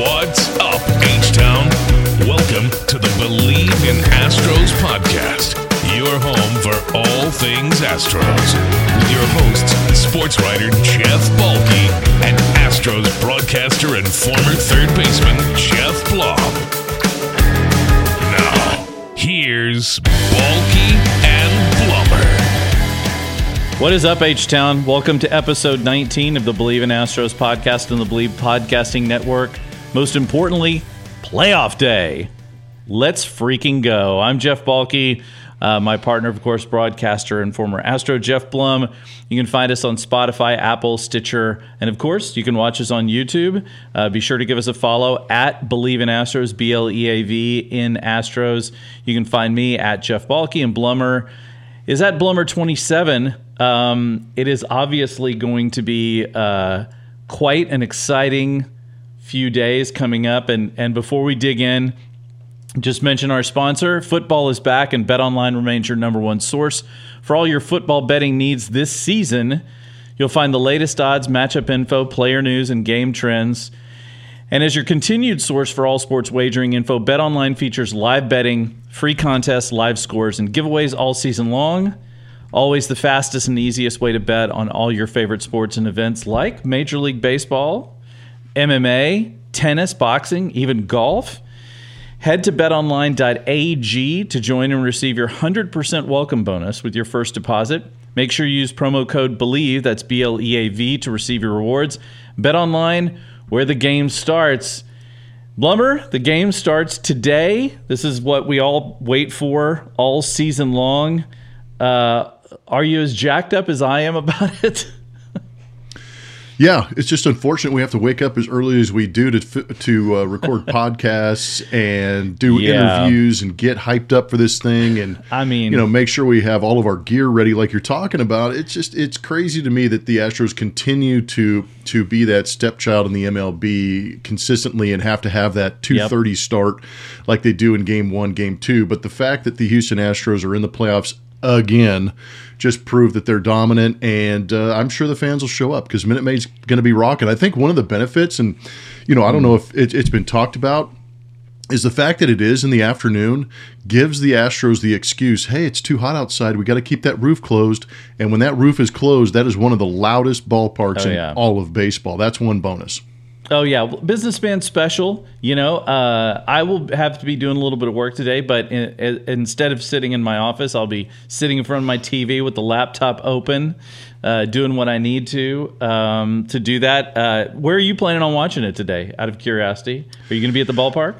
What's up, H Town? Welcome to the Bleav in Astros podcast, your home for all things Astros. With your hosts, sports writer Jeff Balke and Astros broadcaster and former third baseman Geoff Blum. Now, here's Balke and Blummer. What is up, H Town? Welcome to episode 19 of the Bleav in Astros podcast on the Bleav Podcasting Network. Most importantly, playoff day. Let's freaking go. I'm Jeff Balke. Uh, my partner, of course, broadcaster and former Astro Geoff Blum. You can find us on Spotify, Apple, Stitcher, and of course, you can watch us on YouTube. Uh, be sure to give us a follow at Bleav in Astros, B L E A V in Astros. You can find me at Jeff Balke and Blummer is at Blummer 27. Um, it is obviously going to be uh, quite an exciting few days coming up. And, and before we dig in, just mention our sponsor. Football is back, and BetOnline remains your number one source for all your football betting needs this season. You'll find the latest odds, matchup info, player news, and game trends. And as your continued source for all sports wagering info, BetOnline features live betting, free contests, live scores, and giveaways all season long. Always the fastest and easiest way to bet on all your favorite sports and events like Major League Baseball, MMA, tennis, boxing, even golf. Head to betonline.ag to join and receive your 100% welcome bonus with your first deposit. Make sure you use promo code BLEAV, that's B L E A V, to receive your rewards. BetOnline, where the game starts. Blummer, the game starts today. This is what we all wait for all season long. Uh, are you as jacked up as I am about it? Yeah, it's just unfortunate we have to wake up as early as we do to to uh, record podcasts and do Yeah. interviews and get hyped up for this thing and I mean- you know, make sure we have all of our gear ready like you're talking about. It's just it's crazy to me that the Astros continue to to be that stepchild in the MLB consistently and have to have that 2:30 start like they do in game 1, game 2, but the fact that the Houston Astros are in the playoffs again just prove that they're dominant and uh, i'm sure the fans will show up because minute maid's going to be rocking. I think one of the benefits and you know i don't know if it, it's been talked about is the fact that it is in the afternoon gives the astros the excuse hey it's too hot outside. We got to keep that roof closed. And when that roof is closed that is one of the loudest ballparks Oh, in all of baseball. That's one bonus Oh yeah, businessman special. You know, uh, I will have to be doing a little bit of work today, but in, in, instead of sitting in my office, I'll be sitting in front of my TV with the laptop open, uh, doing what I need to um, to do that. Uh, where are you planning on watching it today? Out of curiosity, are you going to be at the ballpark?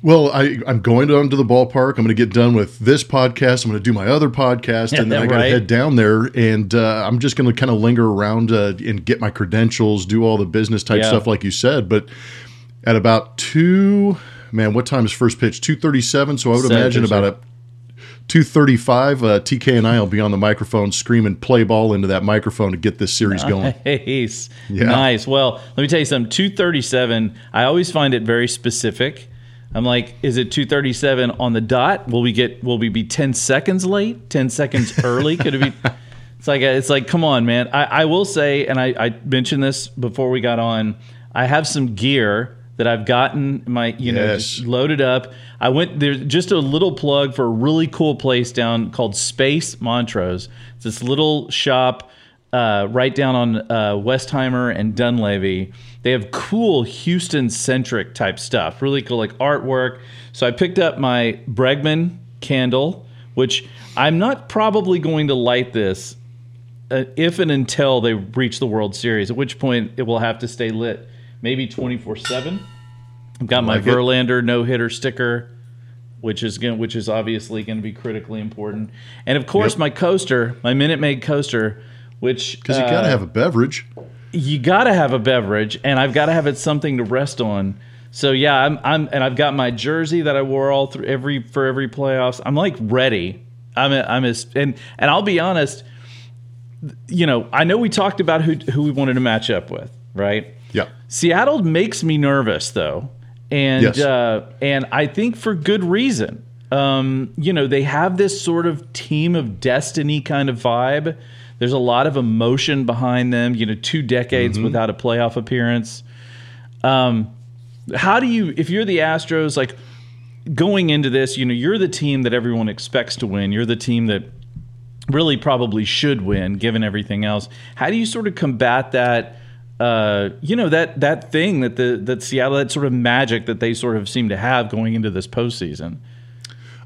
Well, I, I'm going down to the ballpark. I'm going to get done with this podcast. I'm going to do my other podcast, and then I got to Right. head down there. And uh, I'm just going to kind of linger around uh, and get my credentials, do all the business type Yeah. stuff, like you said. But at about two, man, what time is first pitch? Two thirty-seven. So I would Seven, imagine about a two thirty-five. Uh, TK and I will be on the microphone screaming "play ball" into that microphone to get this series going. Nice, Yeah. nice. Well, let me tell you something. Two thirty-seven. I always find it very specific. I'm like, is it two thirty-seven on the dot? Will we get? Will we be ten seconds late? Ten seconds early? Could it be? It's like it's like, come on, man. I, I will say, and I, I mentioned this before we got on. I have some gear that I've gotten my you know Yes. just loaded up. I went there's just a little plug for a really cool place down called Space Montrose. It's this little shop uh, right down on uh, Westheimer and Dunlavy. They have cool Houston centric type stuff, really cool like artwork. So I picked up my Bregman candle, which I'm not probably going to light this uh, if and until they reach the World Series, at which point it will have to stay lit, maybe 24 seven. I've got my Like it. Verlander no hitter sticker, which is going which is obviously going to be critically important, and of course Yep. my coaster, my Minute Maid coaster, which Because you uh, have a beverage. you got to have a beverage, and I've got to have it something to rest on. So yeah, I'm, I'm and I've got my jersey that I wore all through every for every playoffs. I'm like ready. I'm I'm as and and I'll be honest. You know, I know we talked about who who we wanted to match up with, right? Yeah. Seattle makes me nervous though, and Yes. uh, and I think for good reason. Um, you know, they have this sort of team of destiny kind of vibe. There's a lot of emotion behind them. You know, two decades without a playoff appearance. Um, How do you, if you're the Astros, like going into this, you know, you're the team that everyone expects to win. You're the team that really probably should win, given everything else. How do you sort of combat that? Uh, you know that that thing that the that Seattle that sort of magic that they sort of seem to have going into this postseason.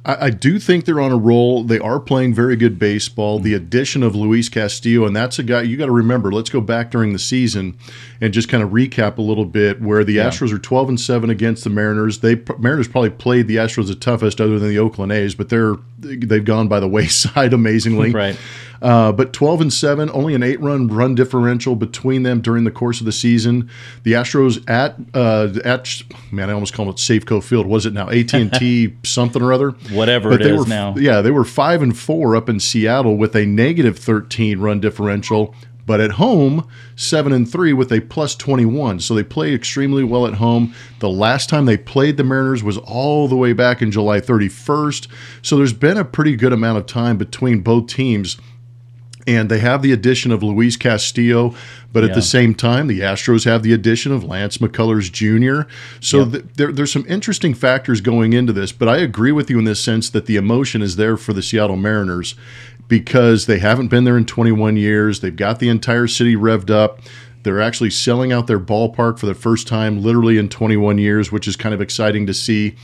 I, I, do think they're on a roll. They are playing very good baseball. The addition of Luis Castillo, and that's a guy you got to remember. Let's go back during the season and just kind of recap a little bit where the yeah. Astros are 12 and 7 against the Mariners. They Mariners probably played the Astros the toughest other than the Oakland A's, but they're they've gone by the wayside amazingly. right. Uh, but 12 and 7, only an eight run run differential between them during the course of the season. The Astros at uh, at man, I almost call it Safeco Field. Was it now AT and T something or other? Whatever but it they is were, now. Yeah, they were five and four up in Seattle with a negative 13 run differential but at home, seven and three with a plus 21. So they play extremely well at home. The last time they played the Mariners was all the way back in July 31st. So there's been a pretty good amount of time between both teams and they have the addition of Luis Castillo, but yeah. at the same time, the Astros have the addition of Lance McCullers Jr. So th- there, there's some interesting factors going into this, but I agree with you in this sense that the emotion is there for the Seattle Mariners because they haven't been there in 21 years. They've got the entire city revved up. They're actually selling out their ballpark for the first time, literally in 21 years, which is kind of exciting to see.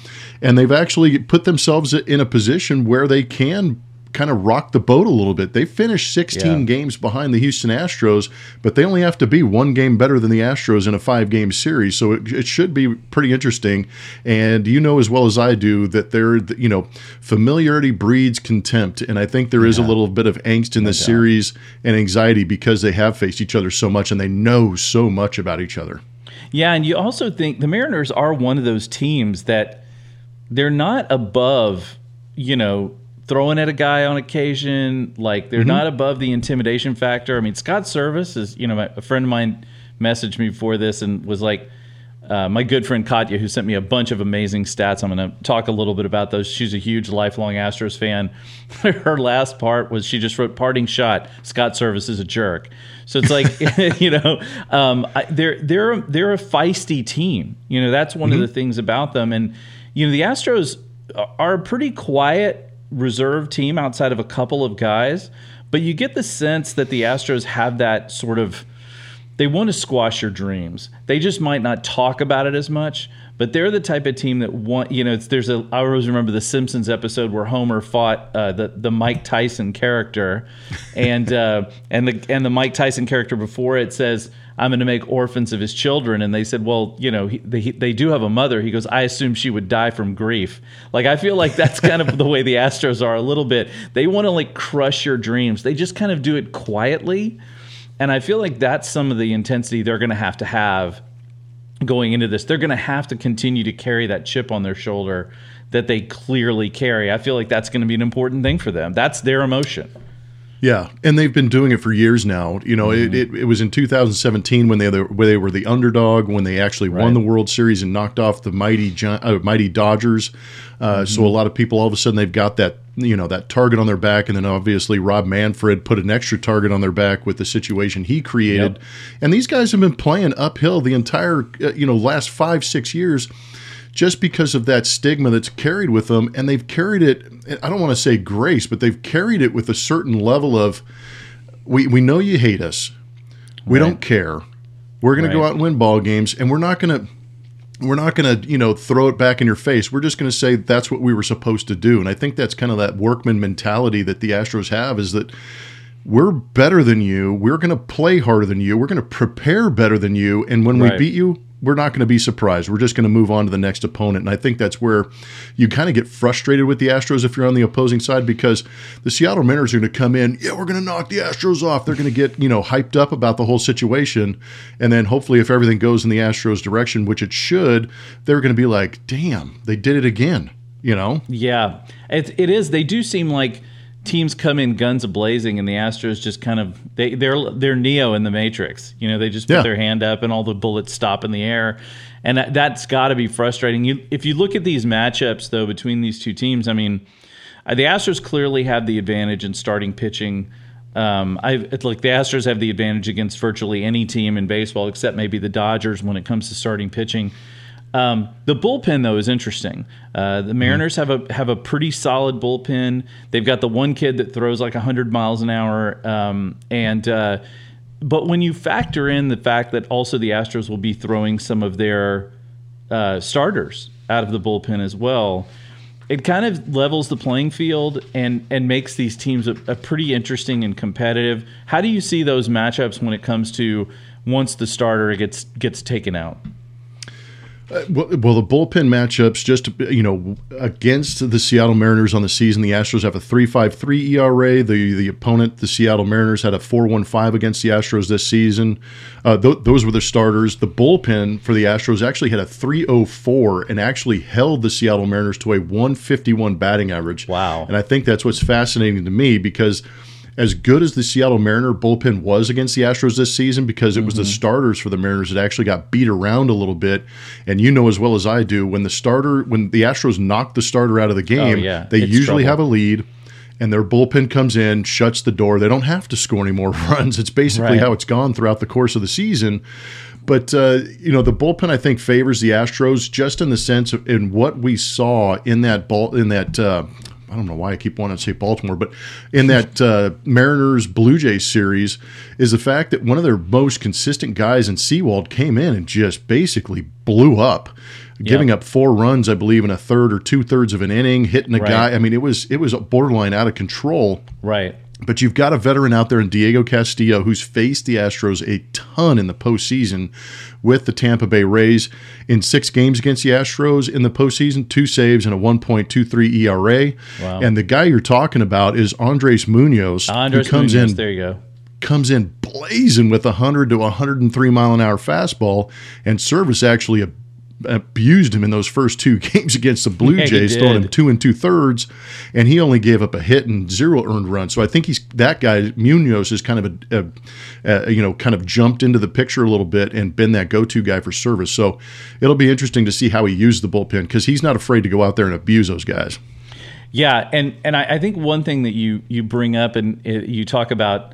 And they've actually put themselves in a position where they can kind of rocked the boat a little bit. They finished 16 yeah. games behind the Houston Astros, but they only have to be one game better than the Astros in a five game series. So it, it should be pretty interesting. And you know as well as I do that there, you know, familiarity breeds contempt. And I think there is yeah. a little bit of angst in this series and anxiety because they have faced each other so much and they know so much about each other. Yeah. And you also think the Mariners are one of those teams that they're not above, you know, throwing at a guy on occasion. Like they're mm-hmm. not above the intimidation factor. I mean, Scott Servais is, you know, my, a friend of mine messaged me before this and was like, uh, my good friend Katya, who sent me a bunch of amazing stats. I'm going to talk a little bit about those. She's a huge lifelong Astros fan. Her last part was she just wrote parting shot. Scott Servais is a jerk. So it's like you know um, they're they're they're a feisty team. You know that's one mm-hmm. of the things about them. And you know the Astros are pretty quiet reserve team outside of a couple of guys, but you get the sense that the Astros have that sort of they want to squash your dreams. They just might not talk about it as much, but they're the type of team that want you know. there's a I always remember the Simpsons episode where Homer fought uh, the the Mike Tyson character, and uh, and the and the Mike Tyson character before it says I'm going to make orphans of his children. And they said, well, you know, he, they, they do have a mother. He goes, I assume she would die from grief. Like, I feel like that's kind of the way the Astros are a little bit. They want to like crush your dreams. They just kind of do it quietly. And I feel like that's some of the intensity they're going to have to have going into this. They're going to have to continue to carry that chip on their shoulder that they clearly carry. I feel like that's going to be an important thing for them. That's their emotion. Yeah, and they've been doing it for years now. You know, mm-hmm. it, it, it, was in 2017 when they were, they were the underdog when they actually right. won the World Series and knocked off the mighty uh, mighty Dodgers. Uh, mm-hmm. So a lot of people all of a sudden they've got that you know that target on their back, and then obviously Rob Manfred put an extra target on their back with the situation he created. Yep. And these guys have been playing uphill the entire uh, you know last five six years just because of that stigma that's carried with them. And they've carried it, I don't want to say grace, but they've carried it with a certain level of we, we know you hate us. We right. don't care. We're going right. to go out and win ball games, and we're not going to we're not going to you know throw it back in your face we're just going to say that's what we were supposed to do and i think that's kind of that workman mentality that the astros have is that we're better than you we're going to play harder than you we're going to prepare better than you and when right. we beat you we're not going to be surprised. We're just going to move on to the next opponent. And I think that's where you kind of get frustrated with the Astros if you're on the opposing side because the Seattle Mariners are going to come in, yeah, we're going to knock the Astros off. They're going to get, you know, hyped up about the whole situation. And then hopefully, if everything goes in the Astros' direction, which it should, they're going to be like, damn, they did it again, you know? Yeah, it, it is. They do seem like teams come in guns a blazing, and the Astros just kind of they they're they're Neo in the Matrix. You know, they just put yeah. their hand up, and all the bullets stop in the air, and that, that's got to be frustrating. You, if you look at these matchups though between these two teams, I mean, uh, the Astros clearly have the advantage in starting pitching. Um, I like the Astros have the advantage against virtually any team in baseball, except maybe the Dodgers when it comes to starting pitching. Um, the bullpen though is interesting. Uh, the Mariners have a have a pretty solid bullpen. They've got the one kid that throws like hundred miles an hour, um, and uh, but when you factor in the fact that also the Astros will be throwing some of their uh, starters out of the bullpen as well, it kind of levels the playing field and and makes these teams a, a pretty interesting and competitive. How do you see those matchups when it comes to once the starter gets gets taken out? Uh, well, well, the bullpen matchups, just you know, against the Seattle Mariners on the season, the Astros have a 3.53 ERA. The the opponent, the Seattle Mariners, had a 4.15 against the Astros this season. Uh, th- those were the starters. The bullpen for the Astros actually had a 3.04 and actually held the Seattle Mariners to a 151 batting average. Wow! And I think that's what's fascinating to me because as good as the Seattle Mariner bullpen was against the Astros this season because it was mm-hmm. the starters for the Mariners that actually got beat around a little bit. And you know as well as I do, when the starter, when the Astros knock the starter out of the game, oh, yeah. they it's usually trouble. have a lead and their bullpen comes in, shuts the door. They don't have to score any more runs. It's basically Right. how it's gone throughout the course of the season. But uh, you know the bullpen I think favors the Astros just in the sense of in what we saw in that ball in that uh, I don't know why I keep wanting to say Baltimore, but in that uh, Mariners Blue Jays series is the fact that one of their most consistent guys in Sewald came in and just basically blew up. Giving Yeah. up four runs, I believe, in a third or two thirds of an inning, hitting a Right. guy. I mean, it was it was borderline out of control. Right. But you've got a veteran out there in Diego Castillo who's faced the Astros a ton in the postseason with the Tampa Bay Rays. In six games against the Astros in the postseason, two saves and a 1.23 ERA. Wow. And the guy you're talking about is Andres Munoz, Andres who comes Munoz, in there you go. comes in blazing with a 100 to 103 mile an hour fastball, and Servais actually ab- abused him in those first two games against the Blue Yeah, Jays, throwing him two and two thirds, and he only gave up a hit and zero earned runs. So I think he's that guy Munoz is kind of a, a, a you know kind of jumped into the picture a little bit and been that go to guy for Servais. So it'll be interesting to see how he used the bullpen because he's not afraid to go out there and abuse those guys. Yeah, and and I, I think one thing that you you bring up and uh, you talk about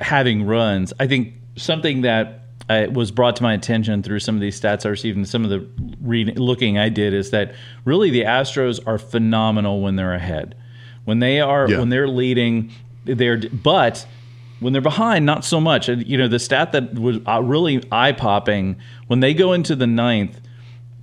having runs. I think something that uh, was brought to my attention through some of these stats I received and some of the reading, looking I did is that really the Astros are phenomenal when they're ahead. When they are Yeah. when they're leading, they're but when they're behind, not so much. And, You know, the stat that was uh, really eye popping when they go into the ninth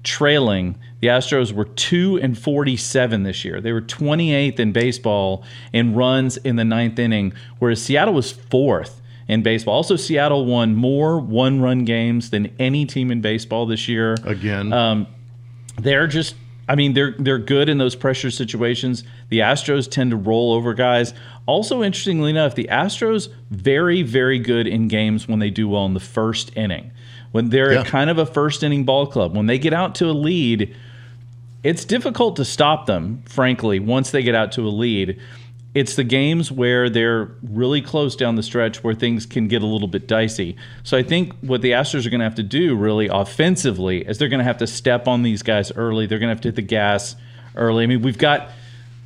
trailing. The Astros were 2 and 47 this year. They were 28th in baseball in runs in the ninth inning, whereas Seattle was fourth in baseball. Also, Seattle won more one run games than any team in baseball this year. Again, Um, They're just, I mean, they're they're good in those pressure situations. The Astros tend to roll over guys. Also, interestingly enough, the Astros very very good in games when they do well in the first inning. When they're Yeah. kind of a first inning ball club, when they get out to a lead, it's difficult to stop them, frankly, once they get out to a lead. It's the games where they're really close down the stretch where things can get a little bit dicey. So I think what the Astros are going to have to do really offensively is they're going to have to step on these guys early. They're going to have to hit the gas early. I mean, we've got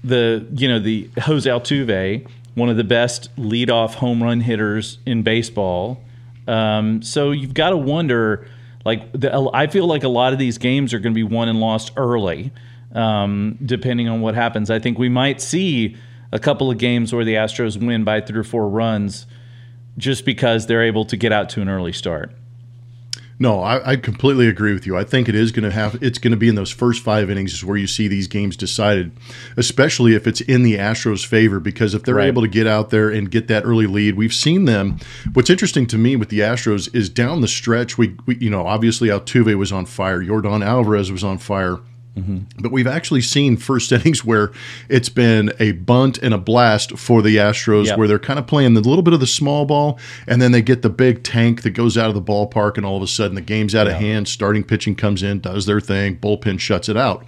the, you know, the Jose Altuve, one of the best leadoff home run hitters in baseball. Um, so you've got to wonder, like, the, I feel like a lot of these games are going to be won and lost early, um, depending on what happens. I think we might see a couple of games where the Astros win by three or four runs just because they're able to get out to an early start. No, I, I completely agree with you. I think it is going to have it's going to be in those first five innings is where you see these games decided, especially if it's in the Astros' favor. Because if they're Right. able to get out there and get that early lead, we've seen them. What's interesting to me with the Astros is down the stretch. We, we you know, obviously Altuve was on fire, Yordan Alvarez was on fire. Mm-hmm. But we've actually seen first innings where it's been a bunt and a blast for the Astros, Yep. where they're kind of playing a little bit of the small ball, and then they get the big tank that goes out of the ballpark, and all of a sudden the game's out of hand. Starting pitching comes in, does their thing, bullpen shuts it out.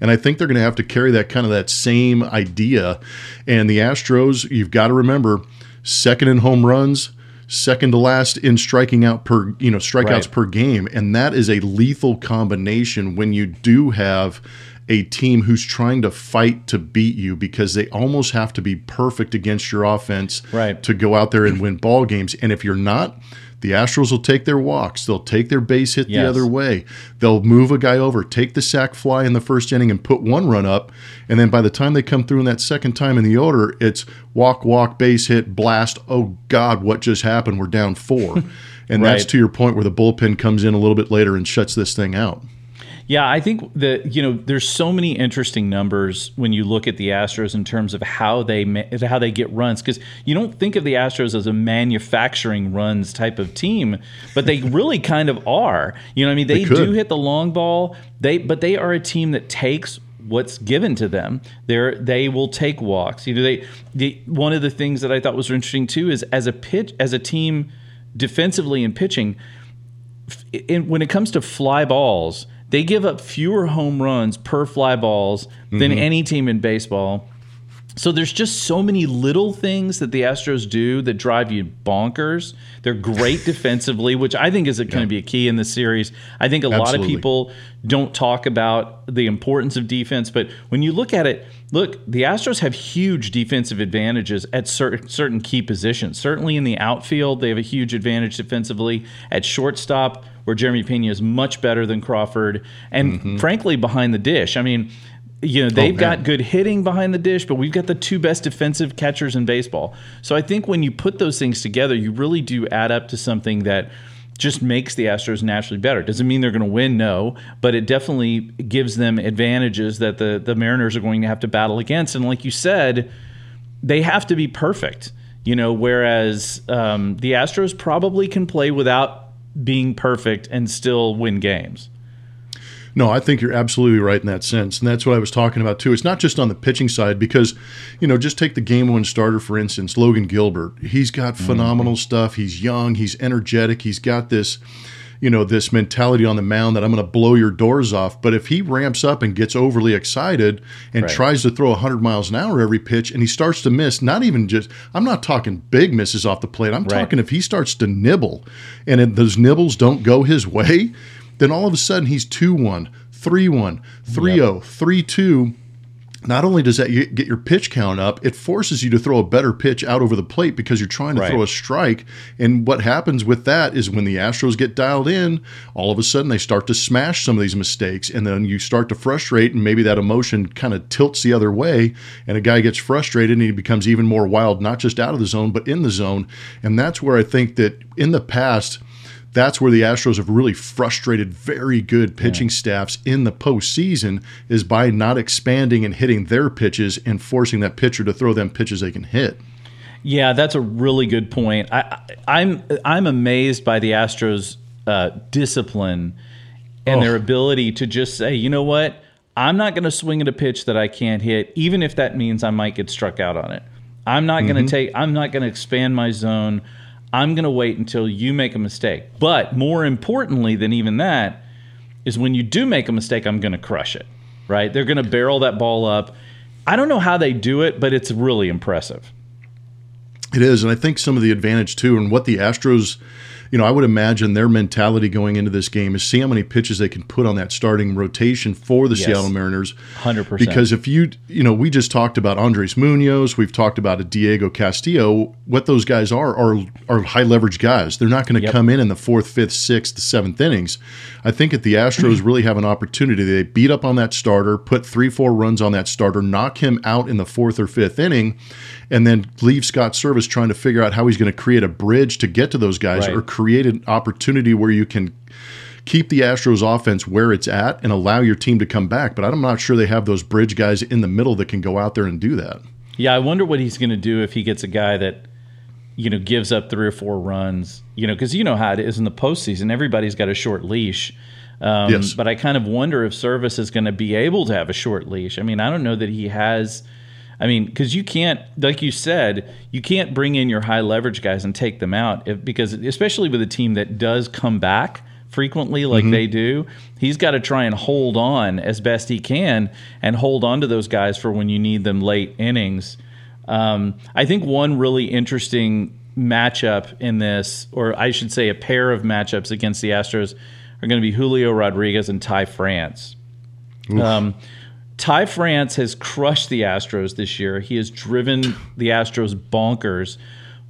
And I think they're going to have to carry that kind of that same idea. And the Astros, you've got to remember, second in home runs. Second to last in striking out per you know strikeouts Right. per game, and that is a lethal combination when you do have a team who's trying to fight to beat you because they almost have to be perfect against your offense Right. to go out there and win ball games. And if you're not, The Astros will take their walks. They'll take their base hit Yes. the other way. They'll move a guy over, take the sack fly in the first inning, and put one run up. And then by the time they come through in that second time in the order, it's walk, walk, base hit, blast. Oh God, what just happened? We're down four. And that's to your point where the bullpen comes in a little bit later and shuts this thing out. Yeah, I think that you know there's so many interesting numbers when you look at the Astros in terms of how they how they get runs because you don't think of the Astros as a manufacturing runs type of team, but they really kind of are. You know, what I mean, they, could. do hit the long ball. They but they are a team that takes what's given to them. They're they will take walks. You know, they, they one of the things that I thought was interesting too is as a pitch as a team defensively and pitching in, when it comes to fly balls, they give up fewer home runs per fly balls than mm-hmm. any team in baseball. So there's just so many little things that the Astros do that drive you bonkers. They're great defensively, which I think is going to be a key in this series. I think a lot of people don't talk about the importance of defense, but when you look at it, look, the Astros have huge defensive advantages at certain certain key positions. Certainly in the outfield, they have a huge advantage defensively. At shortstop, where Jeremy Pena is much better than Crawford, and mm-hmm. frankly behind the dish. I mean, you know they've man. got good hitting behind the dish, but we've got the two best defensive catchers in baseball. So I think when you put those things together, you really do add up to something that just makes the Astros naturally better. Doesn't mean they're going to win, no, but it definitely gives them advantages that the the Mariners are going to have to battle against. And like you said, they have to be perfect. You know, whereas um, the Astros probably can play without being perfect and still win games. No, I think you're absolutely right in that sense. And that's what I was talking about too. It's not just on the pitching side because, you know, just take the game one starter, for instance, Logan Gilbert. He's got mm-hmm. phenomenal stuff. He's young, he's energetic, he's got this, you know, this mentality on the mound that I'm going to blow your doors off. But if he ramps up and gets overly excited and Right. tries to throw 100 miles an hour every pitch and he starts to miss, not even just, I'm not talking big misses off the plate. I'm Right. talking if he starts to nibble and those nibbles don't go his way, then all of a sudden he's 2 1, 3 1, 3 0, 3 2. Not only does that get your pitch count up, it forces you to throw a better pitch out over the plate because you're trying to Right. throw a strike. And what happens with that is when the Astros get dialed in, all of a sudden they start to smash some of these mistakes. And then you start to frustrate, and maybe that emotion kind of tilts the other way. And a guy gets frustrated and he becomes even more wild, not just out of the zone, but in the zone. And that's where I think that in the past, that's where the Astros have really frustrated very good pitching staffs in the postseason is by not expanding and hitting their pitches and forcing that pitcher to throw them pitches they can hit. Yeah, that's a really good point. I, I, I'm I'm amazed by the Astros' uh, discipline and Oh. their ability to just say, you know what, I'm not going to swing at a pitch that I can't hit, even if that means I might get struck out on it. I'm not going to take. I'm not going to expand my zone. I'm going to wait until you make a mistake. But more importantly than even that is when you do make a mistake, I'm going to crush it. Right? They're going to barrel that ball up. I don't know how they do it, but it's really impressive. It is, and I think some of the advantage too, and what the Astros, you know, I would imagine their mentality going into this game is see how many pitches they can put on that starting rotation for the Yes. Seattle Mariners. 100%. Because if you, you know, we just talked about Andres Munoz, we've talked about a Diego Castillo. What those guys are are are high leverage guys. They're not going to Yep. come in in the fourth, fifth, sixth, seventh innings. I think that the Astros really have an opportunity. They beat up on that starter, put three, four runs on that starter, knock him out in the fourth or fifth inning, and then leave Scott Servais trying to figure out how he's going to create a bridge to get to those guys Right. or create an opportunity where you can keep the Astros offense where it's at and allow your team to come back. But I'm not sure they have those bridge guys in the middle that can go out there and do that. Yeah, I wonder what he's going to do if he gets a guy that, you know, gives up three or four runs. You know, because you know how it is in the postseason. Everybody's got a short leash. Um, Yes. But I kind of wonder if Servais is going to be able to have a short leash. I mean, I don't know that he has. I mean, because you can't, like you said, you can't bring in your high leverage guys and take them out if, because, especially with a team that does come back frequently like they do, he's got to try and hold on as best he can and hold on to those guys for when you need them late innings. Um, I think one really interesting matchup in this, or I should say, a pair of matchups against the Astros, are going to be Julio Rodriguez and Ty France. Um, Ty France has crushed the Astros this year. He has driven the Astros bonkers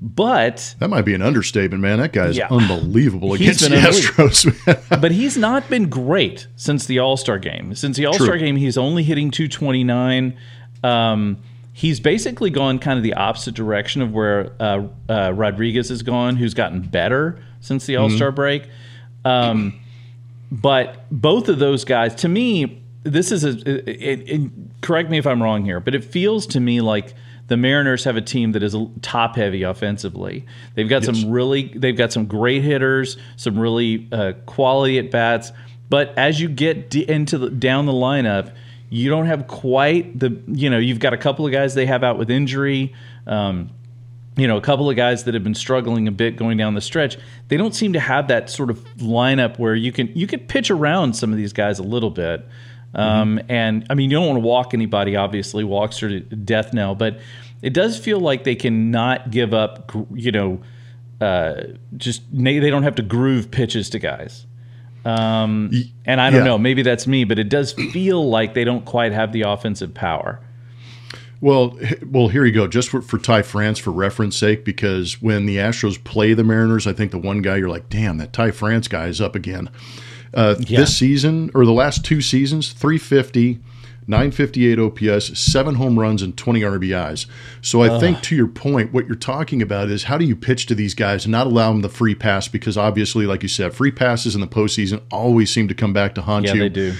But that might be an understatement, man. That guy is Yeah. unbelievable against the. Astros. but he's not been great since the All Star game. Since the All Star game, he's only hitting 229. Um, he's basically gone kind of the opposite direction of where uh, uh, Rodriguez has gone, who's gotten better since the All Star break. Um, but both of those guys, to me, this is a. It, it, correct me if I'm wrong here, but it feels to me like the Mariners have a team that is top heavy offensively. They've got some really, they've got some great hitters, some really uh, quality at bats. But as you get d- into the, down the lineup, you don't have quite the. You know, you've got a couple of guys they have out with injury. Um, you know, a couple of guys that have been struggling a bit going down the stretch. They don't seem to have that sort of lineup where you can you can pitch around some of these guys a little bit. Um, And I mean, you don't want to walk anybody. Obviously, walks are death now, but it does feel like they cannot give up. You know, uh, just they they don't have to groove pitches to guys. Um, and I don't yeah. know, maybe that's me, but it does feel like they don't quite have the offensive power. Well, well, here you go. Just for, for Ty France, for reference sake, because when the Astros play the Mariners, I think the one guy you're like, damn, that Ty France guy is up again. Uh, Yeah. This season, or the last two seasons, 350, 958 OPS, seven home runs, and 20 RBIs. So I think to your point, what you're talking about is how do you pitch to these guys and not allow them the free pass? Because obviously, like you said, free passes in the postseason always seem to come back to haunt Yeah, you. Yeah, they do.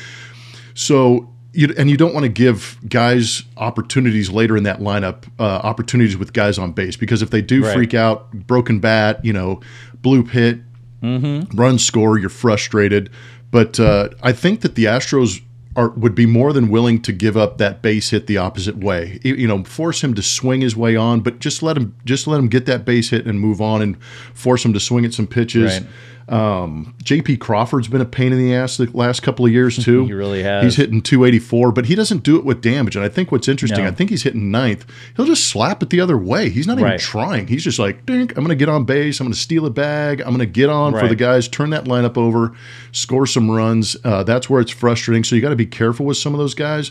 So you and you don't want to give guys opportunities later in that lineup, uh, opportunities with guys on base because if they do Right. freak out, broken bat, you know, blue pit, Mm-hmm. run score, you're frustrated. But uh, I think that the Astros. Are, would be more than willing to give up that base hit the opposite way. You- know, force him to swing his way on, but just let him just let him get that base hit and move on, and force him to swing at some pitches. Right. Um, J.P. Crawford's been a pain in the ass the last couple of years too. He really has. He's hitting 284, but he doesn't do it with damage. And I think what's interesting, No. I think he's hitting ninth. He'll just slap it the other way. He's not even trying. He's just like, Dink, I'm going to get on base. I'm going to steal a bag. I'm going to get on for the guys, turn that lineup over, score some runs. Uh, that's where it's frustrating. So you got to be careful with some of those guys.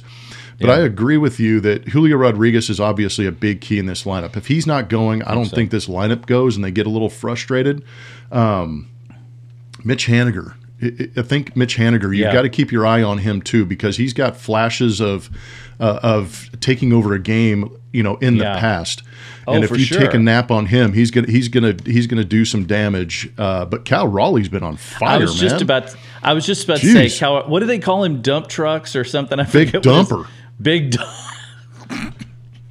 But I agree with you that Julio Rodriguez is obviously a big key in this lineup. If he's not going, I don't think this lineup goes, and they get a little frustrated. Um, Mitch Haniger. I- think Mitch Haniger. You've Yeah. got to keep your eye on him too because he's got flashes of uh, of taking over a game, you know, in Yeah. the past. Oh, and if you take a nap on him, he's gonna he's gonna he's gonna do some damage. Uh, but Cal Raleigh's been on fire, I was just about. I was just about to say, Jeez. Cal, what do they call him? Dump trucks or something? I Big dumper. Big. Dump.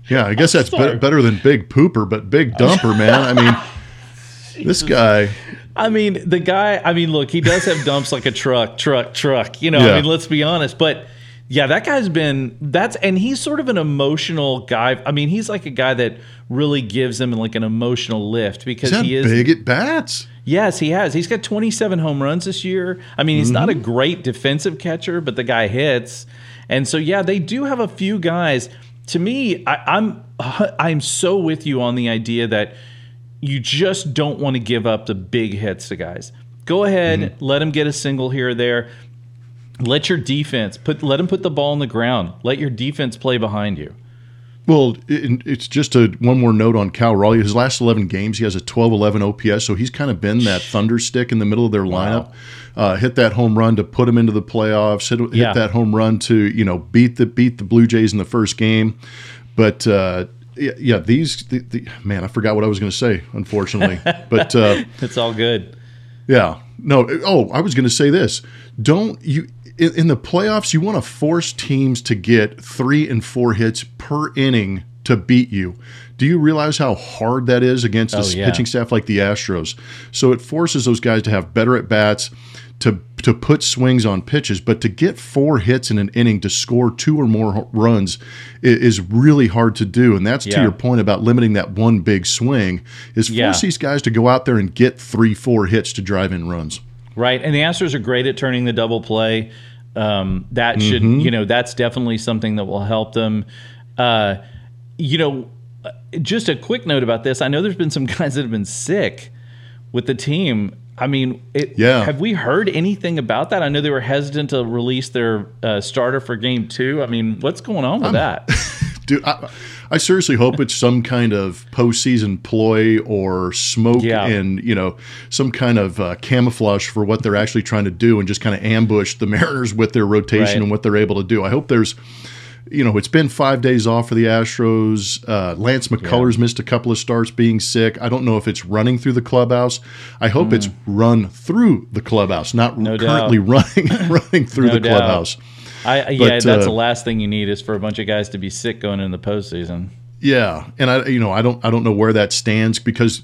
yeah, I guess that's be- better than big pooper, but big dumper, man. I mean, this guy. I mean, the guy. I mean, look, he does have dumps like a truck, truck, truck. You know, Yeah. I mean, let's be honest. But yeah, that guy's been. That's and he's sort of an emotional guy. I mean, he's like a guy that really gives them like an emotional lift because he is big at bats. Yes, he has. He's got 27 home runs this year. I mean, he's not a mm-hmm. great defensive catcher, but the guy hits. And so, yeah, they do have a few guys. To me, I, I'm I'm so with you on the idea that you just don't want to give up the big hits to guys. Go ahead, let them get a single here or there. Let your defense put let them put the ball on the ground. Let your defense play behind you. Well, it, it's just a one more note on Cal Raleigh. His last 11 games, he has a 12-11 OPS, so he's kind of been that thunder stick in the middle of their lineup. Uh, hit that home run to put him into the playoffs. Hit, hit Yeah. that home run to you know beat the beat the Blue Jays in the first game. But uh, yeah, yeah, these the, the, man, I forgot what I was going to say. Unfortunately, but uh, It's all good. yeah. No. Oh, I was going to say this. Don't you in, in the playoffs? You want to force teams to get three and four hits per inning to beat you. Do you realize how hard that is against a Oh, yeah. pitching staff like the Astros? So it forces those guys to have better at bats, to to put swings on pitches, but to get four hits in an inning to score two or more runs is really hard to do. And that's to your point about limiting that one big swing. Is force Yeah. these guys to go out there and get three, four hits to drive in runs. Right, and the Astros are great at turning the double play. Um, that should, Mm-hmm. you know, that's definitely something that will help them. Uh, you know, just a quick note about this. I know there's been some guys that have been sick with the team. I mean, it, Yeah. have we heard anything about that? I know they were hesitant to release their uh, starter for Game Two. I mean, what's going on with that? Dude, I, I, seriously hope it's some kind of postseason ploy or smoke yeah. and you know some kind of uh, camouflage for what they're actually trying to do, and just kind of ambush the Mariners with their rotation right. and what they're able to do. I hope there's you know, it's been five days off for the Astros. Uh, Lance McCullers yeah. missed a couple of starts being sick. I don't know if it's running through the clubhouse. I hope mm. it's run through the clubhouse, not no currently running running through no the doubt. clubhouse. I, yeah, but, that's uh, the last thing you need is for a bunch of guys to be sick going in the postseason. Yeah, and I, you know, I don't, I don't know where that stands because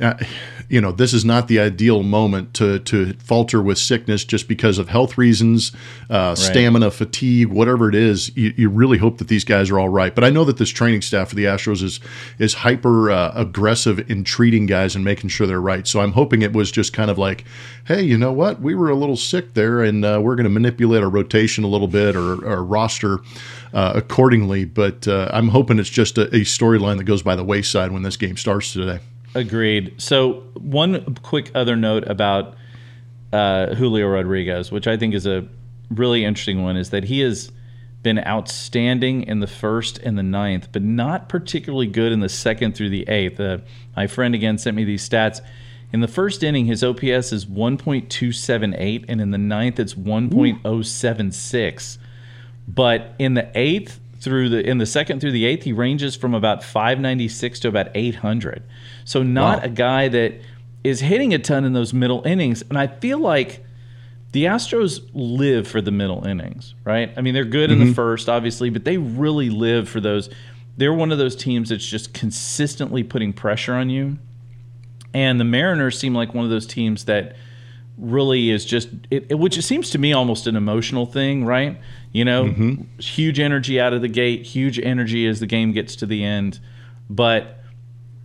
uh, you know, this is not the ideal moment to to falter with sickness just because of health reasons, uh, right. stamina, fatigue, whatever it is. You, you, really hope that these guys are all right. But I know that this training staff for the Astros is is hyper uh, aggressive in treating guys and making sure they're right. So I'm hoping it was just kind of like, hey, you know what, we were a little sick there, and uh, we're going to manipulate our rotation a little bit or our roster. Uh, accordingly, but uh, I'm hoping it's just a, a storyline that goes by the wayside when this game starts today. Agreed. So one quick other note about uh, Julio Rodriguez, which I think is a really interesting one, is that he has been outstanding in the first and the ninth, but not particularly good in the second through the eighth. Uh, my friend again sent me these stats. In the first inning, his OPS is 1.278, and in the ninth, it's 1.076. But in the eighth through the in the second through the eighth, he ranges from about 596 to about 800. So not wow. a guy that is hitting a ton in those middle innings. And I feel like the Astros live for the middle innings, right? I mean, they're good mm-hmm. in the mm-hmm. first, obviously, but they really live for those. They're one of those teams that's just consistently putting pressure on you. And the Mariners seem like one of those teams that really is just, it, it, which it seems to me almost an emotional thing, right? You know, mm-hmm. huge energy out of the gate, huge energy as the game gets to the end. But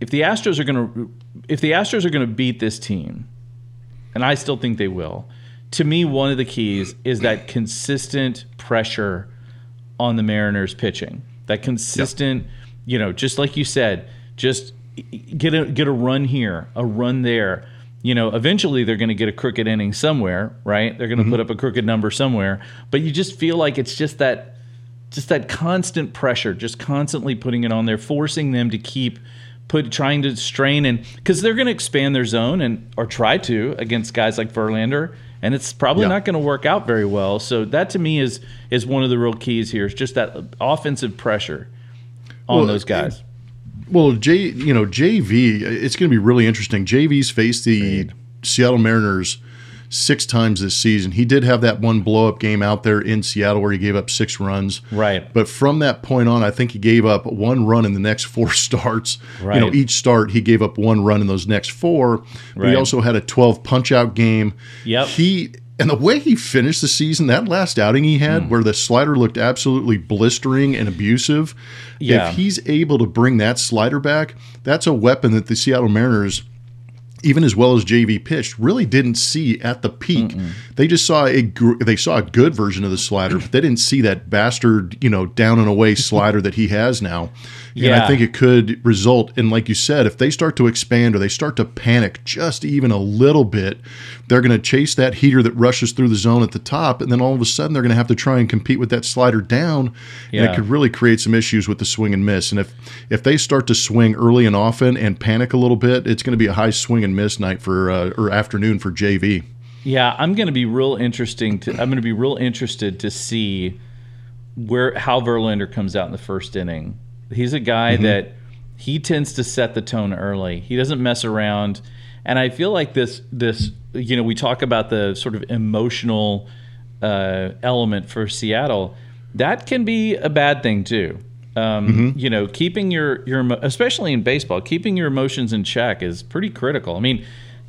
if the Astros are going to if the Astros are going to beat this team, and I still think they will, to me one of the keys is that consistent pressure on the Mariners pitching. That consistent, yep. you know, just like you said, just get a get a run here, a run there. You know, eventually they're going to get a crooked inning somewhere, right? They're going to mm-hmm. put up a crooked number somewhere, but you just feel like it's just that just that constant pressure, just constantly putting it on there, forcing them to keep put trying to strain and because they're going to expand their zone and or try to against guys like Verlander, and it's probably yeah. not going to work out very well. So that to me is is one of the real keys here. Is just that offensive pressure on well, those guys. Well, J, you know, JV, it's going to be really interesting. JV's faced the Seattle Mariners six times this season. He did have that one blow up game out there in Seattle where he gave up six runs. Right. But from that point on, I think he gave up one run in the next four starts. Right. You know, each start he gave up one run in those next four. But right. he also had a 12 punch out game. Yep. He and the way he finished the season, that last outing he had, mm. where the slider looked absolutely blistering and abusive, yeah. if he's able to bring that slider back, that's a weapon that the Seattle Mariners even as well as JV pitched, really didn't see at the peak. Mm-mm. They just saw a they saw a good version of the slider, but they didn't see that bastard, you know, down and away slider that he has now. Yeah. And I think it could result in, like you said, if they start to expand or they start to panic just even a little bit, they're going to chase that heater that rushes through the zone at the top, and then all of a sudden they're going to have to try and compete with that slider down, yeah. and it could really create some issues with the swing and miss. And if if they start to swing early and often and panic a little bit, it's going to be a high swing and miss night for uh, or afternoon for JV. Yeah, I'm going to be real interesting to. I'm going to be real interested to see where how Verlander comes out in the first inning He's a guy mm-hmm. that he tends to set the tone early. He doesn't mess around. And I feel like this this you know we talk about the sort of emotional uh, element for Seattle. That can be a bad thing too. Um, mm-hmm. You know, keeping your your especially in baseball, keeping your emotions in check is pretty critical. I mean,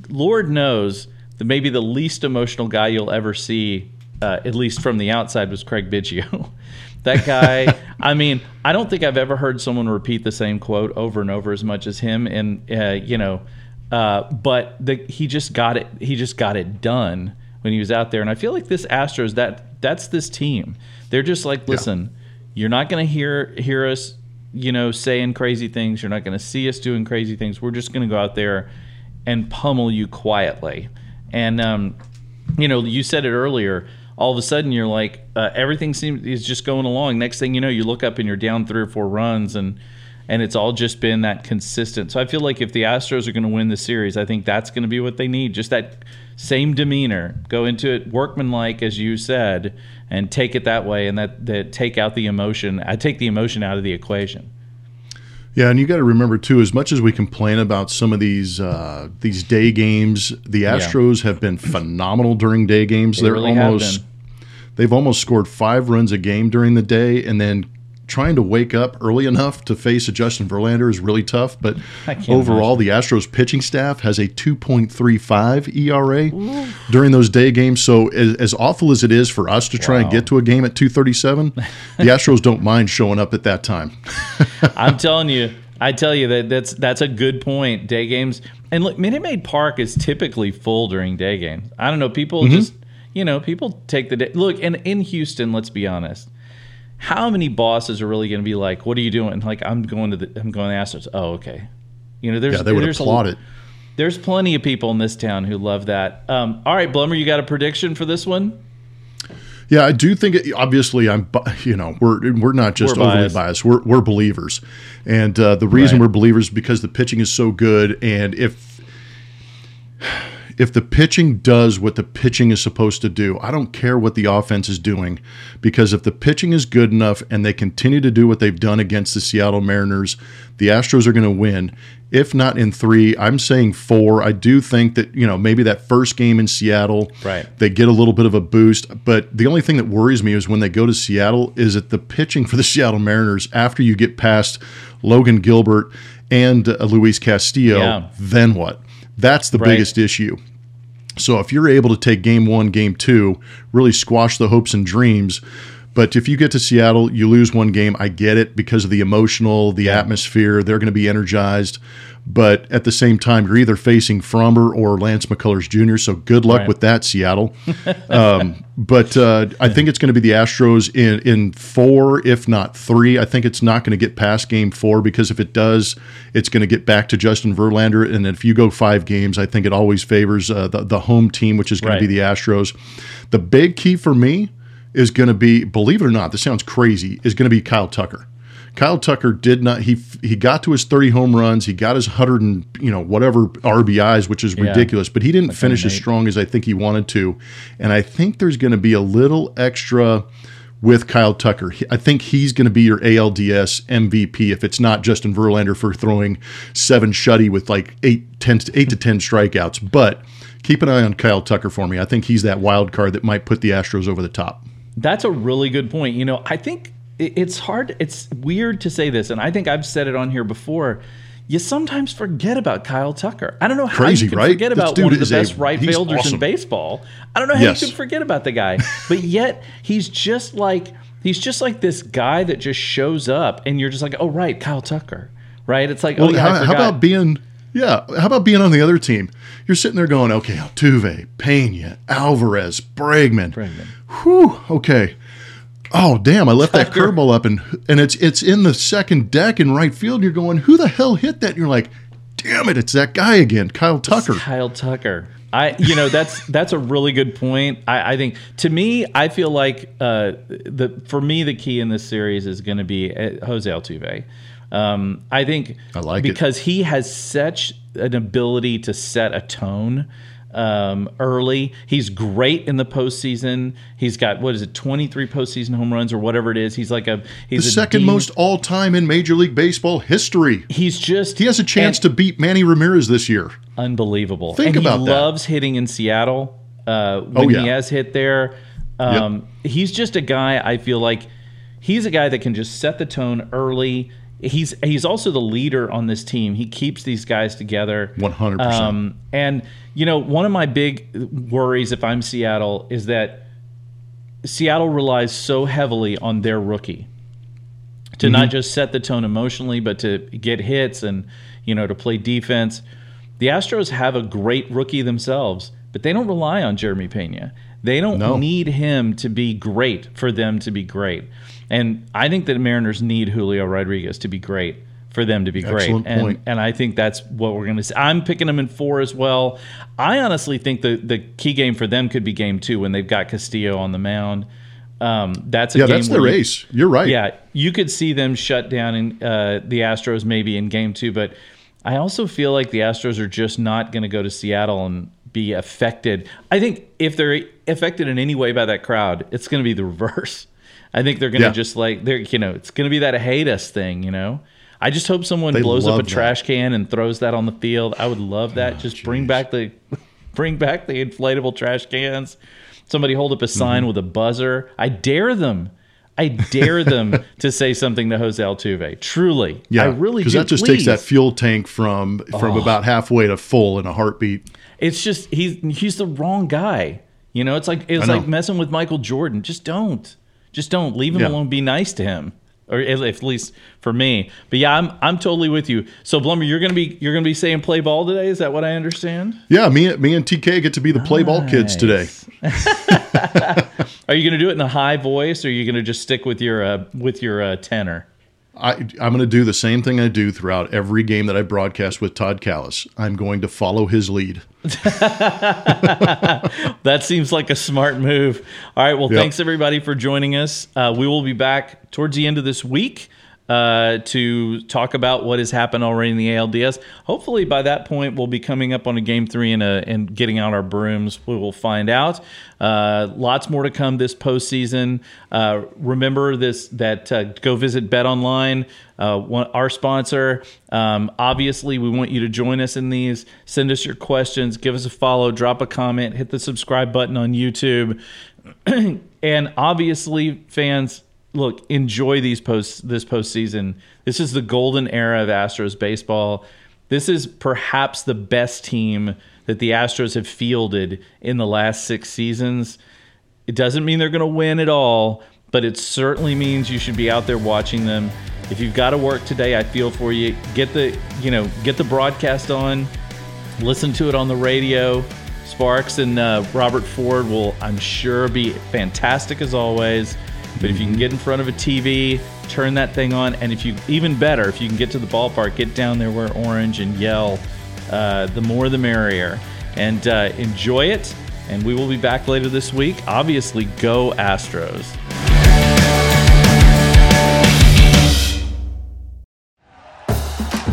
Lord knows that maybe the least emotional guy you'll ever see, uh, at least from the outside, was Craig Biggio. That guy, I mean, I don't think I've ever heard someone repeat the same quote over and over as much as him. And uh, you know, uh, but the, he just got it. He just got it done when he was out there. And I feel like this Astros that that's this team. They're just like, listen, yeah. you're not going to hear hear us, you know, saying crazy things. You're not going to see us doing crazy things. We're just going to go out there and pummel you quietly. And um, you know, you said it earlier all of a sudden you're like uh, everything seems is just going along. Next thing you know, you look up and you're down three or four runs, and and it's all just been that consistent. So I feel like if the Astros are going to win the series, I think that's going to be what they need. Just that same demeanor, go into it workmanlike, as you said, and take it that way, and that that take out the emotion. I take the emotion out of the equation. Yeah, and you got to remember too. As much as we complain about some of these uh, these day games, the Astros yeah. have been phenomenal during day games. They are really almost they've almost scored five runs a game during the day, and then trying to wake up early enough to face a Justin Verlander is really tough. But overall, imagine. the Astros pitching staff has a 2.35 ERA Ooh. during those day games. So as, as, awful as it is for us to try wow. and get to a game at 237, the Astros don't mind showing up at that time. I'm telling you. I tell you that that's that's a good point. Day games and look, Minute Maid Park is typically full during day games. I don't know. People mm-hmm. just you know people take the day. Look, and in Houston, let's be honest how many bosses are really going to be like, "What are you doing?" Like, I'm going to the, I'm going to Astros. Oh, okay. You know, there's yeah, they would applaud a, it. There's plenty of people in this town who love that. Um, all right, Blummer, you got a prediction for this one? Yeah, I do think. It, obviously, I'm. You know, we're we're not just we're overly biased. biased. We're we're believers, and uh, the reason right. we're believers is because the pitching is so good, and if if the pitching does what the pitching is supposed to do, I don't care what the offense is doing because if the pitching is good enough and they continue to do what they've done against the Seattle Mariners, the Astros are going to win. If not in three, I'm saying four. I do think that, you know, maybe that first game in Seattle, right. they get a little bit of a boost. But the only thing that worries me is when they go to Seattle is that the pitching for the Seattle Mariners, after you get past Logan Gilbert and uh, Luis Castillo, yeah. then what? That's the right. biggest issue. So if you're able to take game one, game two, really squash the hopes and dreams. But if you get to Seattle, you lose one game. I get it because of the emotional, the atmosphere. They're going to be energized. But at the same time, you're either facing Framber or Lance McCullers Jr. So good luck right. with that, Seattle. um, but uh, I think it's going to be the Astros in in four, if not three. I think it's not going to get past Game Four because if it does, it's going to get back to Justin Verlander. And if you go five games, I think it always favors uh, the the home team, which is going right. to be the Astros. The big key for me is going to be, believe it or not, this sounds crazy, is going to be Kyle Tucker. Kyle Tucker did not he he got to his 30 home runs, he got his 100 and you know whatever RBIs, which is yeah. ridiculous, but he didn't finish as strong as I think he wanted to. And I think there's going to be a little extra with Kyle Tucker. I think he's going to be your ALDS MVP if it's not Justin Verlander for throwing seven shutty with like eight, 10, eight to 10 strikeouts. But keep an eye on Kyle Tucker for me. I think he's that wild card that might put the Astros over the top. That's a really good point. You know, I think it's hard. It's weird to say this, and I think I've said it on here before. You sometimes forget about Kyle Tucker. I don't know how Crazy, you can right? forget about one of the best a, right fielders awesome. in baseball. I don't know how yes. you can forget about the guy, but yet he's just like he's just like this guy that just shows up, and you're just like, oh right, Kyle Tucker, right? It's like, well, oh yeah, how, how about being yeah. How about being on the other team? You're sitting there going, okay, Altuve, Pena, Alvarez, Bregman. Bregman. Whew. Okay. Oh damn! I left that curveball up, and and it's it's in the second deck in right field. You're going, who the hell hit that? And you're like, damn it, it's that guy again, Kyle Tucker. It's Kyle Tucker. I, you know, that's that's a really good point. I, I think to me, I feel like uh, the for me the key in this series is going to be uh, Jose Altuve. Um, I think I like because it. he has such an ability to set a tone um, early. He's great in the postseason. He's got what is it, twenty three postseason home runs or whatever it is. He's like a he's the second most all time in Major League Baseball history. He's just he has a chance and, to beat Manny Ramirez this year. Unbelievable. Think and about he that. Loves hitting in Seattle. Uh, when oh, yeah. he has hit there, um, yep. he's just a guy. I feel like he's a guy that can just set the tone early he's he's also the leader on this team. He keeps these guys together. One hundred percent. Um, and you know, one of my big worries if I'm Seattle is that Seattle relies so heavily on their rookie to mm-hmm. not just set the tone emotionally, but to get hits and you know to play defense. The Astros have a great rookie themselves, but they don't rely on Jeremy Pena. They don't no. need him to be great for them to be great. And I think that Mariners need Julio Rodriguez to be great. for them to be great. Excellent and, point. and I think that's what we're going to see. I'm picking them in four as well. I honestly think the, the key game for them could be game two when they've got Castillo on the mound. Um, that's a Yeah, game that's their you- ace. You're right. yeah, you could see them shut down in uh, the Astros maybe in game two, but I also feel like the Astros are just not going to go to Seattle and be affected. I think if they're affected in any way by that crowd, it's going to be the reverse. I think they're going to Yeah. just like they're you know it's going to be that hate us thing, you know. I just hope someone They blows up a that. trash can and throws that on the field. I would love that. just bring back the bring back the inflatable trash cans. Somebody hold up a sign Mm-hmm. with a buzzer. I dare them. I dare them to say something to Jose Altuve. Truly, Yeah, I really because that just Please. takes that fuel tank from from Oh. about halfway to full in a heartbeat. It's just he's he's the wrong guy. You know, it's like it's like messing with Michael Jordan. Just don't. Just don't leave him Yeah. alone. Be nice to him, or at least for me. But yeah, I'm I'm totally with you. So Blummer, you're gonna be you're gonna be saying play ball today. Is that what I understand? Yeah, me me and TK get to be the play ball kids today. Are you gonna do it in a high voice, or are you gonna just stick with your uh, with your uh, tenor? I, I'm going to do the same thing I do throughout every game that I broadcast with Todd Kalas. I'm going to follow his lead. That seems like a smart move. All right. Well, Yep. thanks everybody for joining us. Uh, we will be back towards the end of this week uh, to talk about what has happened already in the ALDS. Hopefully, by that point, we'll be coming up on a game three and, a, and getting out our brooms. We will find out. Uh, lots more to come this postseason. Uh, remember this that uh, go visit Bet Online, uh, our sponsor. Um, obviously, we want you to join us in these. Send us your questions. Give us a follow. Drop a comment. Hit the subscribe button on YouTube. and obviously, fans, look, enjoy these posts this postseason. This is the golden era of Astros baseball. This is perhaps the best team that the Astros have fielded in the last six seasons. It doesn't mean they're going to win at all, but it certainly means you should be out there watching them. If you've got to work today, I feel for you. Get the you know get the broadcast on, listen to it on the radio. Sparks and uh, Robert Ford will, I'm sure, be fantastic as always. But if you can get in front of a TV, turn that thing on, and if you even better, if you can get to the ballpark, get down there, wear orange, and yell. Uh, the more, the merrier, and uh, enjoy it. And we will be back later this week. Obviously, go Astros.